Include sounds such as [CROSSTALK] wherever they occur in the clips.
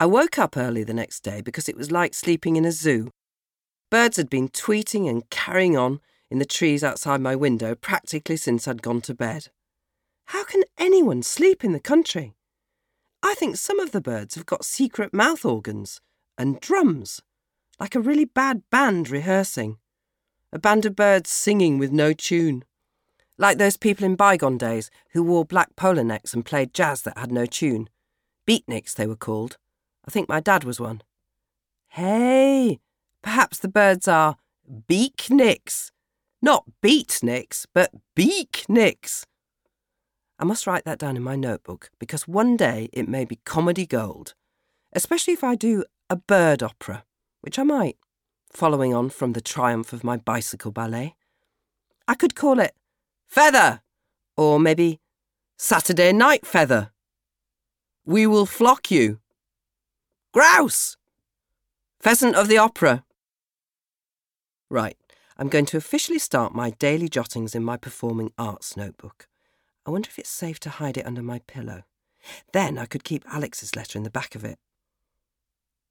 I woke up early the next day because it was like sleeping in a zoo. Birds had been tweeting and carrying on in the trees outside my window practically since I'd gone to bed. How can anyone sleep in the country? I think some of the birds have got secret mouth organs and drums, like a really bad band rehearsing. A band of birds singing with no tune. Like those people in bygone days who wore black polo necks and played jazz that had no tune. Beatniks, they were called. I think my dad was one. Hey, perhaps the birds are beaknicks. Not beatniks, but beaknicks. I must write that down in my notebook because one day it may be comedy gold, especially if I do a bird opera, which I might, following on from the triumph of my bicycle ballet. I could call it Feather, or maybe Saturday Night Feather. We will flock you. Grouse! Pheasant of the Opera. Right, I'm going to officially start my daily jottings in my performing arts notebook. I wonder if it's safe to hide it under my pillow. Then I could keep Alex's letter in the back of it.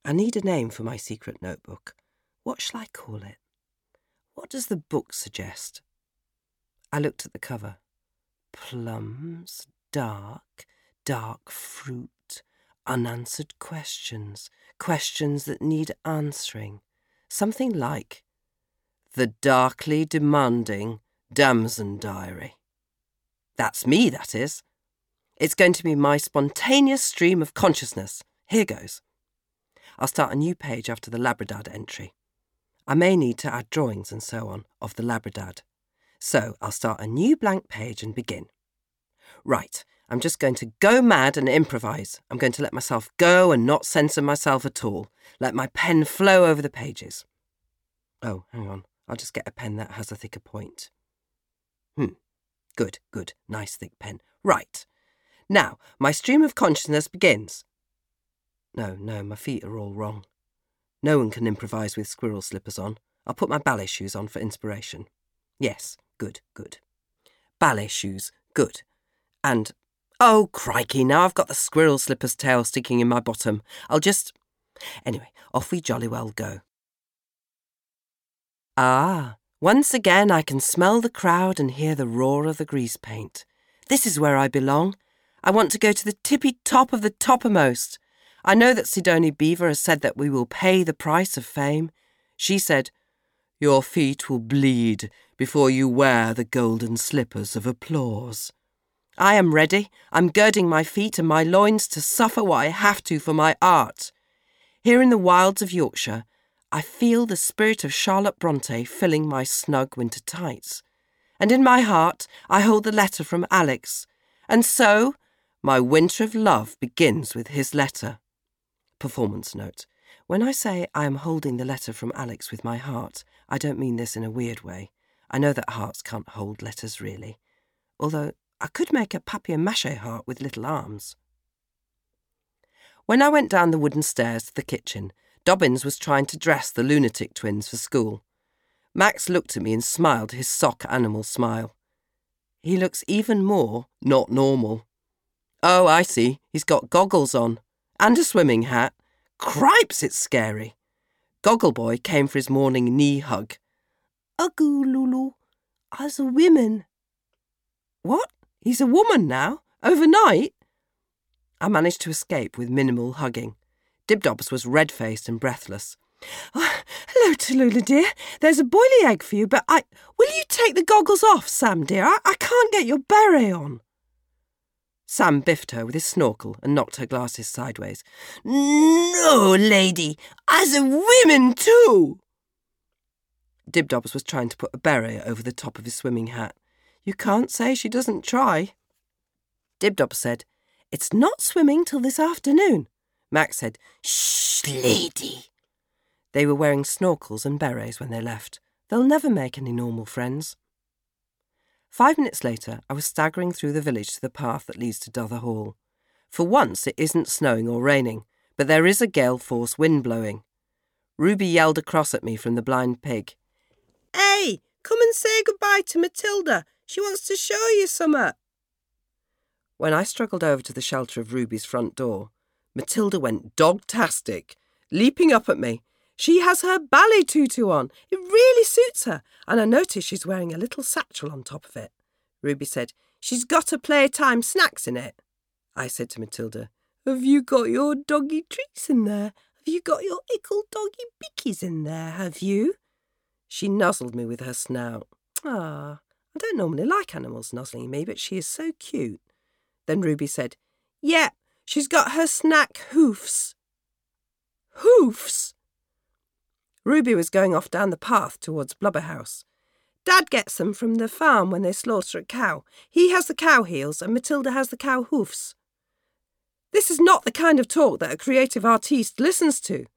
I need a name for my secret notebook. What shall I call it? What does the book suggest? I looked at the cover. Plums, dark, dark fruit, unanswered questions, questions that need answering. Something like The Darkly Demanding Damson Diary. That's me, that is. It's going to be my spontaneous stream of consciousness. Here goes. I'll start a new page after the Labradad entry. I may need to add drawings and so on of the Labradad. So I'll start a new blank page and begin. Right, I'm just going to go mad and improvise. I'm going to let myself go and not censor myself at all. Let my pen flow over the pages. Oh, hang on. I'll just get a pen that has a thicker point. Hmm. Good, good. Nice thick pen. Right. Now, my stream of consciousness begins. No, no, my feet are all wrong. No one can improvise with squirrel slippers on. I'll put my ballet shoes on for inspiration. Yes, good, good. Ballet shoes, good. And, oh, crikey, now I've got the squirrel slipper's tail sticking in my bottom. I'll just. Anyway, off we jolly well go. Ah, once again I can smell the crowd and hear the roar of the grease paint. This is where I belong. I want to go to the tippy top of the toppermost. I know that Sidonie Beaver has said that we will pay the price of fame. She said, Your feet will bleed before you wear the golden slippers of applause. I am ready. I'm girding my feet and my loins to suffer what I have to for my art. Here in the wilds of Yorkshire, I feel the spirit of Charlotte Bronte filling my snug winter tights. And in my heart, I hold the letter from Alex. And so, my winter of love begins with his letter. Performance note. When I say I am holding the letter from Alex with my heart, I don't mean this in a weird way. I know that hearts can't hold letters really. Although I could make a papier mache heart with little arms. When I went down the wooden stairs to the kitchen, Dobbins was trying to dress the lunatic twins for school. Max looked at me and smiled his sock animal smile. He looks even more not normal. Oh, I see. He's got goggles on and a swimming hat. Cripes, it's scary. Goggle Boy came for his morning knee hug. Ugoo, Lulu, as a woman. What? He's a woman now? Overnight? I managed to escape with minimal hugging. Dibdobs was red faced and breathless. Oh, hello, Tallulah, dear. There's a boilie egg for you, but I. Will you take the goggles off, Sam, dear? I, I can't get your beret on. Sam biffed her with his snorkel and knocked her glasses sideways. No, lady, as a woman too. Dibdobs was trying to put a beret over the top of his swimming hat. You can't say she doesn't try. Dibdobs said, It's not swimming till this afternoon. Max said, Shh, lady. They were wearing snorkels and berets when they left. They'll never make any normal friends. Five minutes later, I was staggering through the village to the path that leads to Dother Hall. For once, it isn't snowing or raining, but there is a gale force wind blowing. Ruby yelled across at me from the blind pig. Hey, come and say goodbye to Matilda. She wants to show you summat. When I struggled over to the shelter of Ruby's front door, Matilda went dog-tastic, leaping up at me. She has her ballet tutu on. It really suits her, and I notice she's wearing a little satchel on top of it. Ruby said, She's got a playtime snacks in it. I said to Matilda, Have you got your doggy treats in there? Have you got your ickle doggy bickies in there, have you? She nuzzled me with her snout. Ah, I don't normally like animals nuzzling me, but she is so cute. Then Ruby said, Yep, yeah, she's got her snack hoofs. Hoofs? Ruby was going off down the path towards Blubberhouse. Dad gets them from the farm when they slaughter a cow. He has the cow heels and Matilda has the cow hoofs. This is not the kind of talk that a creative artiste listens to,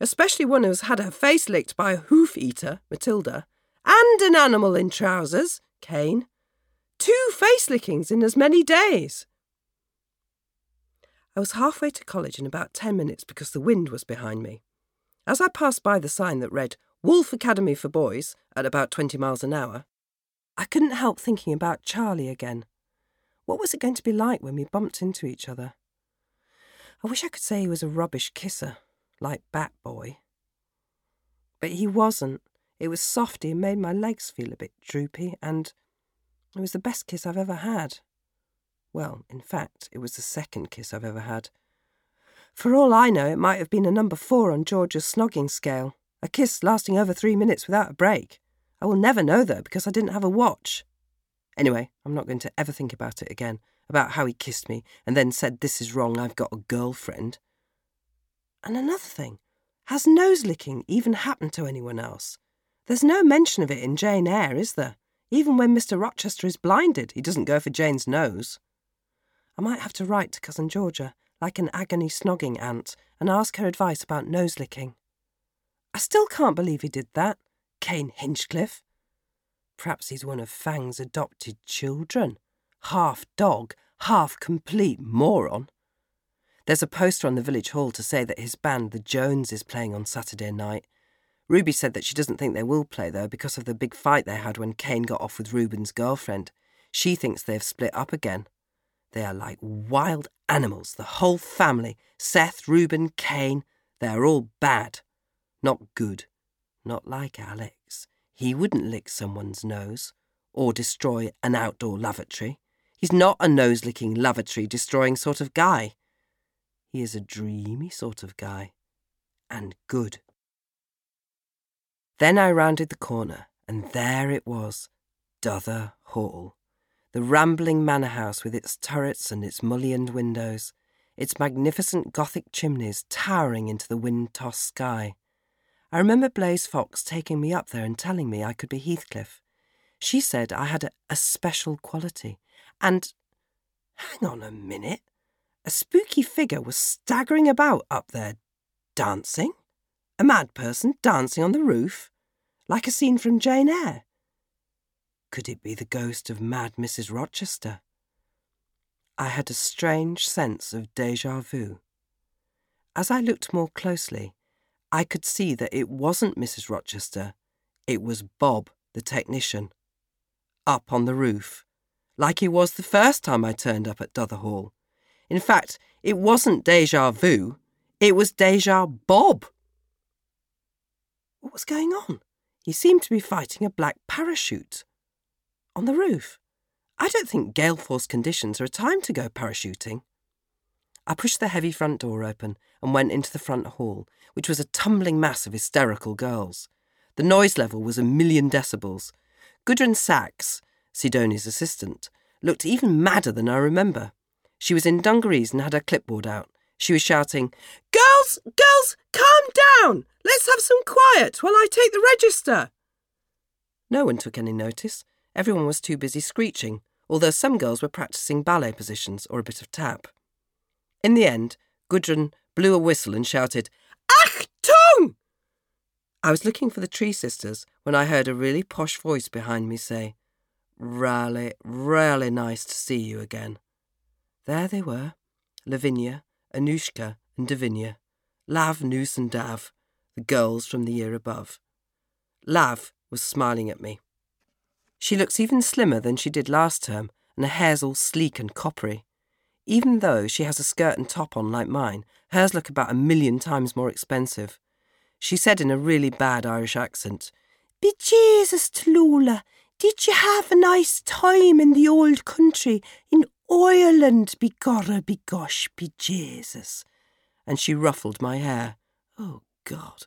especially one who's had her face licked by a hoof eater, Matilda, and an animal in trousers, Cain. Two face lickings in as many days. I was halfway to college in about ten minutes because the wind was behind me. As I passed by the sign that read Woolfe Academy for Boys at about 20 miles an hour, I couldn't help thinking about Charlie again. What was it going to be like when we bumped into each other? I wish I could say he was a rubbish kisser, like Bat Boy. But he wasn't. It was softy and made my legs feel a bit droopy, and it was the best kiss I've ever had. Well, in fact, it was the second kiss I've ever had. For all I know, it might have been a number four on George's snogging scale, a kiss lasting over three minutes without a break. I will never know, though, because I didn't have a watch. Anyway, I'm not going to ever think about it again, about how he kissed me and then said, This is wrong, I've got a girlfriend. And another thing, has nose licking even happened to anyone else? There's no mention of it in Jane Eyre, is there? Even when Mr. Rochester is blinded, he doesn't go for Jane's nose. I might have to write to Cousin Georgia like an agony snogging aunt, and ask her advice about nose licking. I still can't believe he did that, Cain Hinchcliffe. Perhaps he's one of Fang's adopted children. Half dog, half complete moron. There's a poster on the village hall to say that his band, the Jones, is playing on Saturday night. Ruby said that she doesn't think they will play, though, because of the big fight they had when Cain got off with Reuben's girlfriend. She thinks they've split up again. They are like wild animals, the whole family Seth, Reuben, Cain. They are all bad. Not good. Not like Alex. He wouldn't lick someone's nose or destroy an outdoor lavatory. He's not a nose licking, lavatory destroying sort of guy. He is a dreamy sort of guy. And good. Then I rounded the corner, and there it was Dother Hall the rambling manor house with its turrets and its mullioned windows, its magnificent Gothic chimneys towering into the wind tossed sky. I remember Blaise Fox taking me up there and telling me I could be Heathcliff. She said I had a, a special quality. And hang on a minute. A spooky figure was staggering about up there, dancing? A mad person dancing on the roof? Like a scene from Jane Eyre? Could it be the ghost of mad Mrs. Rochester? I had a strange sense of deja vu. As I looked more closely, I could see that it wasn't Mrs. Rochester, it was Bob, the technician, up on the roof, like he was the first time I turned up at Dother Hall. In fact, it wasn't deja vu, it was deja Bob. What was going on? He seemed to be fighting a black parachute on the roof. I don't think gale force conditions are a time to go parachuting. I pushed the heavy front door open and went into the front hall, which was a tumbling mass of hysterical girls. The noise level was a million decibels. Gudrun Sachs, Sidonie's assistant, looked even madder than I remember. She was in dungarees and had her clipboard out. She was shouting, Girls, girls, calm down! Let's have some quiet while I take the register. No one took any notice. Everyone was too busy screeching, although some girls were practicing ballet positions or a bit of tap. In the end, Gudrun blew a whistle and shouted, Achtung! I was looking for the Tree Sisters when I heard a really posh voice behind me say, Really, really nice to see you again. There they were, Lavinia, Anushka, and Davinia, Lav, Noose, and Dav, the girls from the year above. Lav was smiling at me. She looks even slimmer than she did last term, and her hair's all sleek and coppery. Even though she has a skirt and top on like mine, hers look about a million times more expensive. She said in a really bad Irish accent, Be Jesus, Tallulah, did you have a nice time in the old country, in Ireland, be gorra, be gosh, be Jesus? And she ruffled my hair. Oh, God.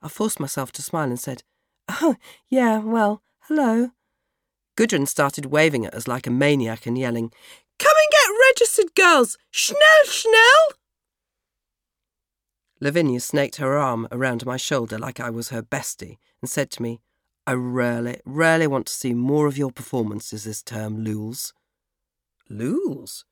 I forced myself to smile and said, Oh, yeah, well, hello. Gudrun started waving at us like a maniac and yelling, Come and get registered, girls! Schnell, schnell! Lavinia snaked her arm around my shoulder like I was her bestie and said to me, I really, really want to see more of your performances this term, Lules. Lules?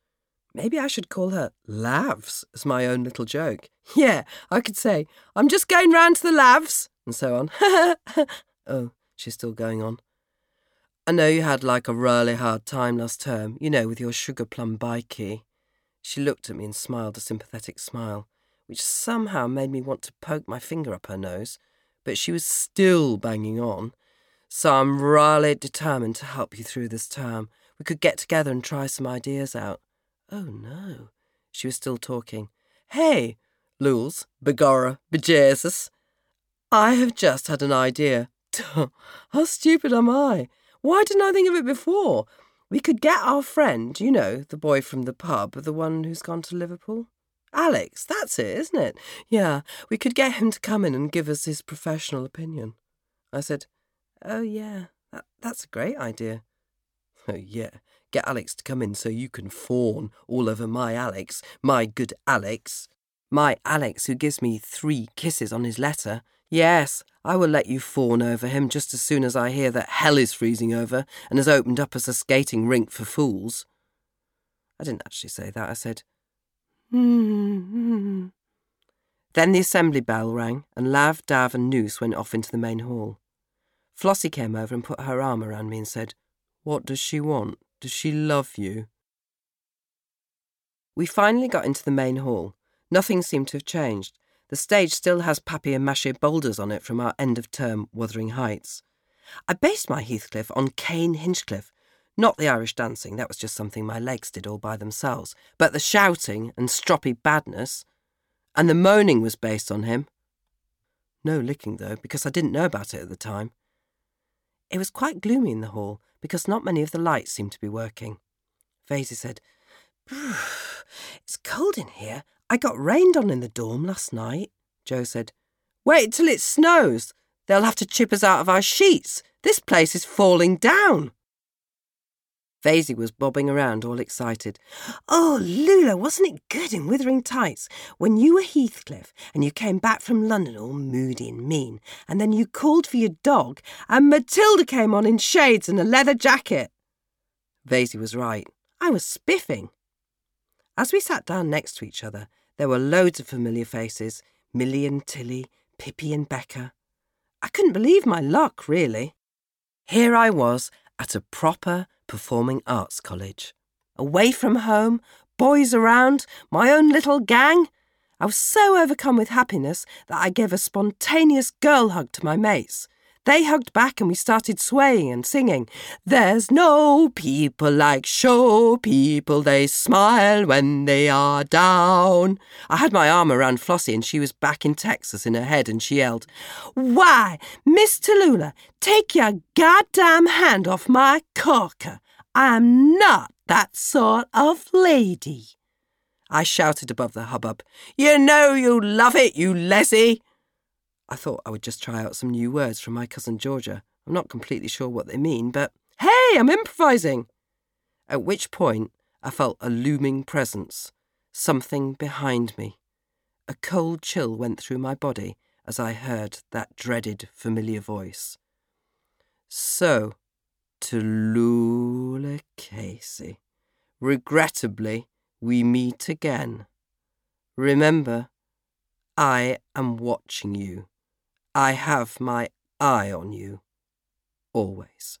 Maybe I should call her Lavs as my own little joke. [LAUGHS] Yeah, I could say, I'm just going round to the Lavs, and so on. [LAUGHS] oh, she's still going on. I know you had like a really hard time last term, you know, with your sugar plum bikie. She looked at me and smiled a sympathetic smile, which somehow made me want to poke my finger up her nose, but she was still banging on. So I'm really determined to help you through this term. We could get together and try some ideas out. Oh no. She was still talking. Hey, Lules, begorra, bejesus. I have just had an idea. [LAUGHS] How stupid am I? Why didn't I think of it before? We could get our friend, you know, the boy from the pub, the one who's gone to Liverpool. Alex, that's it, isn't it? Yeah, we could get him to come in and give us his professional opinion. I said, Oh, yeah, that, that's a great idea. Oh, [LAUGHS] yeah, get Alex to come in so you can fawn all over my Alex, my good Alex. My Alex, who gives me three kisses on his letter. Yes, I will let you fawn over him just as soon as I hear that hell is freezing over and has opened up as a skating rink for fools. I didn't actually say that. I said, hmm. [LAUGHS] Then the assembly bell rang, and Lav, Dav, and Noose went off into the main hall. Flossie came over and put her arm around me and said, What does she want? Does she love you? We finally got into the main hall. Nothing seemed to have changed. The stage still has papier mache boulders on it from our end of term Wuthering Heights. I based my Heathcliff on Cain Hinchcliffe, not the Irish dancing, that was just something my legs did all by themselves, but the shouting and stroppy badness. And the moaning was based on him. No licking, though, because I didn't know about it at the time. It was quite gloomy in the hall because not many of the lights seemed to be working. Vaisey said, It's cold in here. I got rained on in the dorm last night. Joe said, Wait till it snows. They'll have to chip us out of our sheets. This place is falling down. Vaisey was bobbing around all excited. Oh, Lula, wasn't it good in Withering Tights when you were Heathcliff and you came back from London all moody and mean, and then you called for your dog and Matilda came on in shades and a leather jacket? Vaisey was right. I was spiffing. As we sat down next to each other, there were loads of familiar faces Milly and Tilly, Pippi and Becca. I couldn't believe my luck, really. Here I was at a proper performing arts college. Away from home, boys around, my own little gang. I was so overcome with happiness that I gave a spontaneous girl hug to my mates. They hugged back and we started swaying and singing. There's no people like show people, they smile when they are down. I had my arm around Flossie and she was back in Texas in her head and she yelled, Why, Miss Tallulah, take your goddamn hand off my corker. I'm not that sort of lady. I shouted above the hubbub, You know you love it, you lessy. I thought I would just try out some new words from my cousin Georgia. I'm not completely sure what they mean, but hey, I'm improvising! At which point I felt a looming presence, something behind me. A cold chill went through my body as I heard that dreaded familiar voice. So, Tallulah Casey, regrettably, we meet again. Remember, I am watching you. I have my eye on you. Always.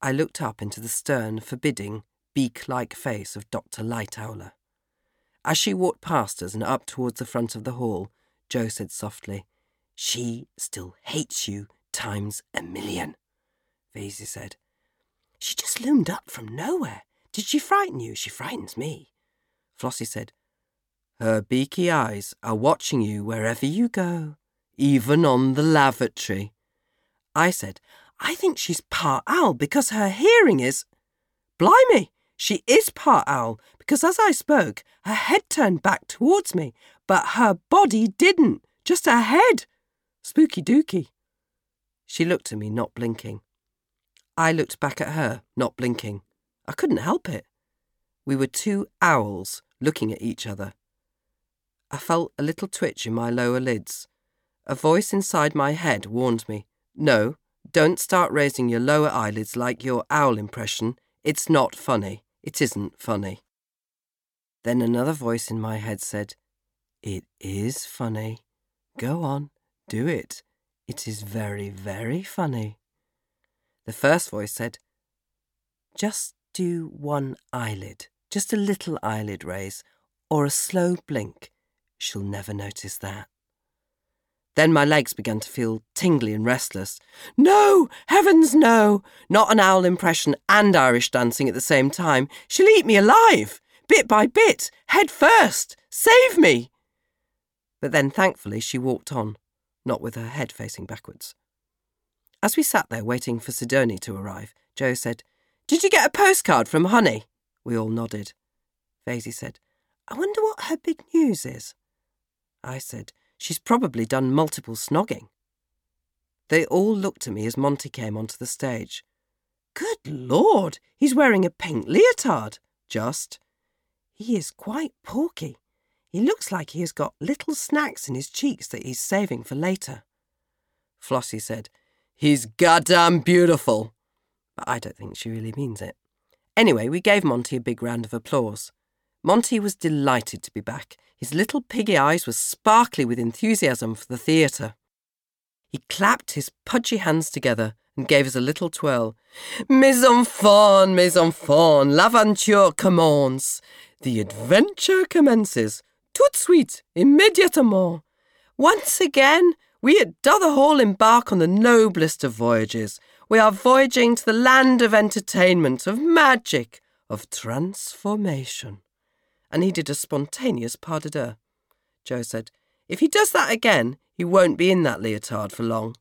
I looked up into the stern, forbidding, beak like face of Dr. Lightowler. As she walked past us and up towards the front of the hall, Joe said softly, She still hates you times a million. Vaisey said, She just loomed up from nowhere. Did she frighten you? She frightens me. Flossie said, Her beaky eyes are watching you wherever you go, even on the lavatory. I said, I think she's part owl because her hearing is. Blimey, she is part owl because as I spoke, her head turned back towards me, but her body didn't, just her head. Spooky dooky. She looked at me, not blinking. I looked back at her, not blinking. I couldn't help it. We were two owls looking at each other. I felt a little twitch in my lower lids. A voice inside my head warned me No, don't start raising your lower eyelids like your owl impression. It's not funny. It isn't funny. Then another voice in my head said, It is funny. Go on, do it. It is very, very funny. The first voice said, Just do one eyelid, just a little eyelid raise, or a slow blink. She'll never notice that. Then my legs began to feel tingly and restless. No! Heavens, no! Not an owl impression and Irish dancing at the same time. She'll eat me alive! Bit by bit! Head first! Save me! But then, thankfully, she walked on, not with her head facing backwards. As we sat there waiting for Sidonie to arrive, Joe said, Did you get a postcard from Honey? We all nodded. Vaisey said, I wonder what her big news is. I said, She's probably done multiple snogging. They all looked at me as Monty came onto the stage. Good Lord, he's wearing a pink leotard. Just. He is quite porky. He looks like he has got little snacks in his cheeks that he's saving for later. Flossie said, He's goddamn beautiful. But I don't think she really means it. Anyway, we gave Monty a big round of applause. Monty was delighted to be back. His little piggy eyes were sparkly with enthusiasm for the theatre. He clapped his pudgy hands together and gave us a little twirl. Mes enfants, mes enfants, l'aventure commence. The adventure commences. Tout de suite, immédiatement. Once again, we at Dother Hall embark on the noblest of voyages. We are voyaging to the land of entertainment, of magic, of transformation and he did a spontaneous pas de deux. Joe said, If he does that again, he won't be in that leotard for long.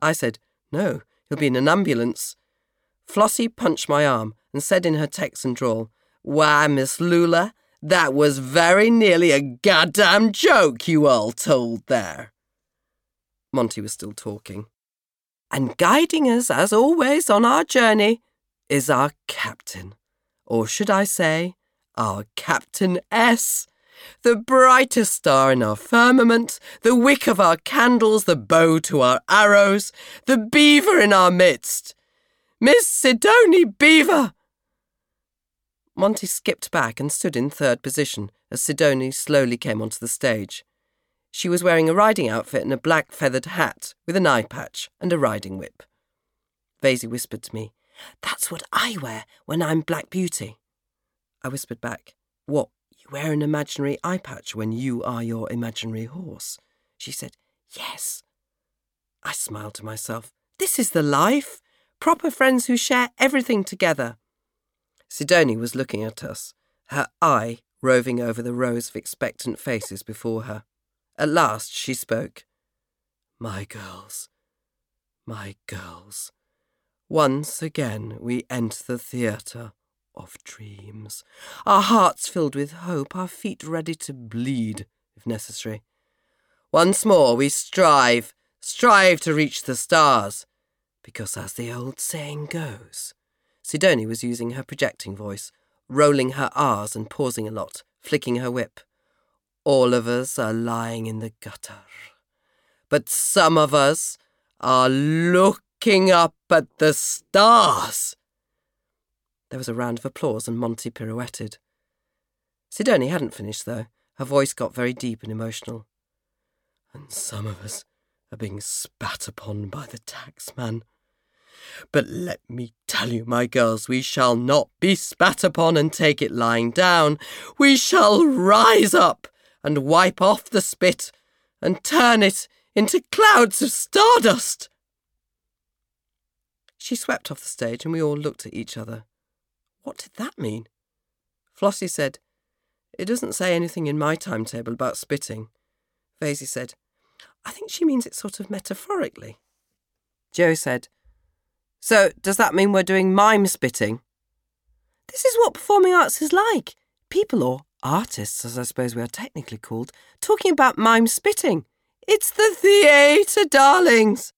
I said, No, he'll be in an ambulance. Flossie punched my arm and said in her Texan drawl, Why, Miss Lula, that was very nearly a goddamn joke you all told there. Monty was still talking. And guiding us, as always, on our journey is our captain. Or should I say, our Captain S. The brightest star in our firmament, the wick of our candles, the bow to our arrows, the beaver in our midst. Miss Sidonie Beaver! Monty skipped back and stood in third position as Sidonie slowly came onto the stage. She was wearing a riding outfit and a black feathered hat with an eye patch and a riding whip. Vaisey whispered to me, That's what I wear when I'm Black Beauty. I whispered back, What, you wear an imaginary eye patch when you are your imaginary horse? She said, Yes. I smiled to myself. This is the life! Proper friends who share everything together. Sidonie was looking at us, her eye roving over the rows of expectant faces before her. At last she spoke. My girls, my girls, once again we enter the theatre of dreams, our hearts filled with hope, our feet ready to bleed, if necessary. Once more we strive, strive to reach the stars, because as the old saying goes, Sidonie was using her projecting voice, rolling her R's and pausing a lot, flicking her whip. All of us are lying in the gutter, but some of us are looking up at the stars. There was a round of applause and Monty pirouetted. Sidonie hadn't finished, though. Her voice got very deep and emotional. And some of us are being spat upon by the taxman. But let me tell you, my girls, we shall not be spat upon and take it lying down. We shall rise up and wipe off the spit and turn it into clouds of stardust. She swept off the stage and we all looked at each other. What did that mean? Flossie said, It doesn't say anything in my timetable about spitting. Vaisey said, I think she means it sort of metaphorically. Joe said, So, does that mean we're doing mime spitting? This is what performing arts is like. People, or artists, as I suppose we are technically called, talking about mime spitting. It's the theatre, darlings.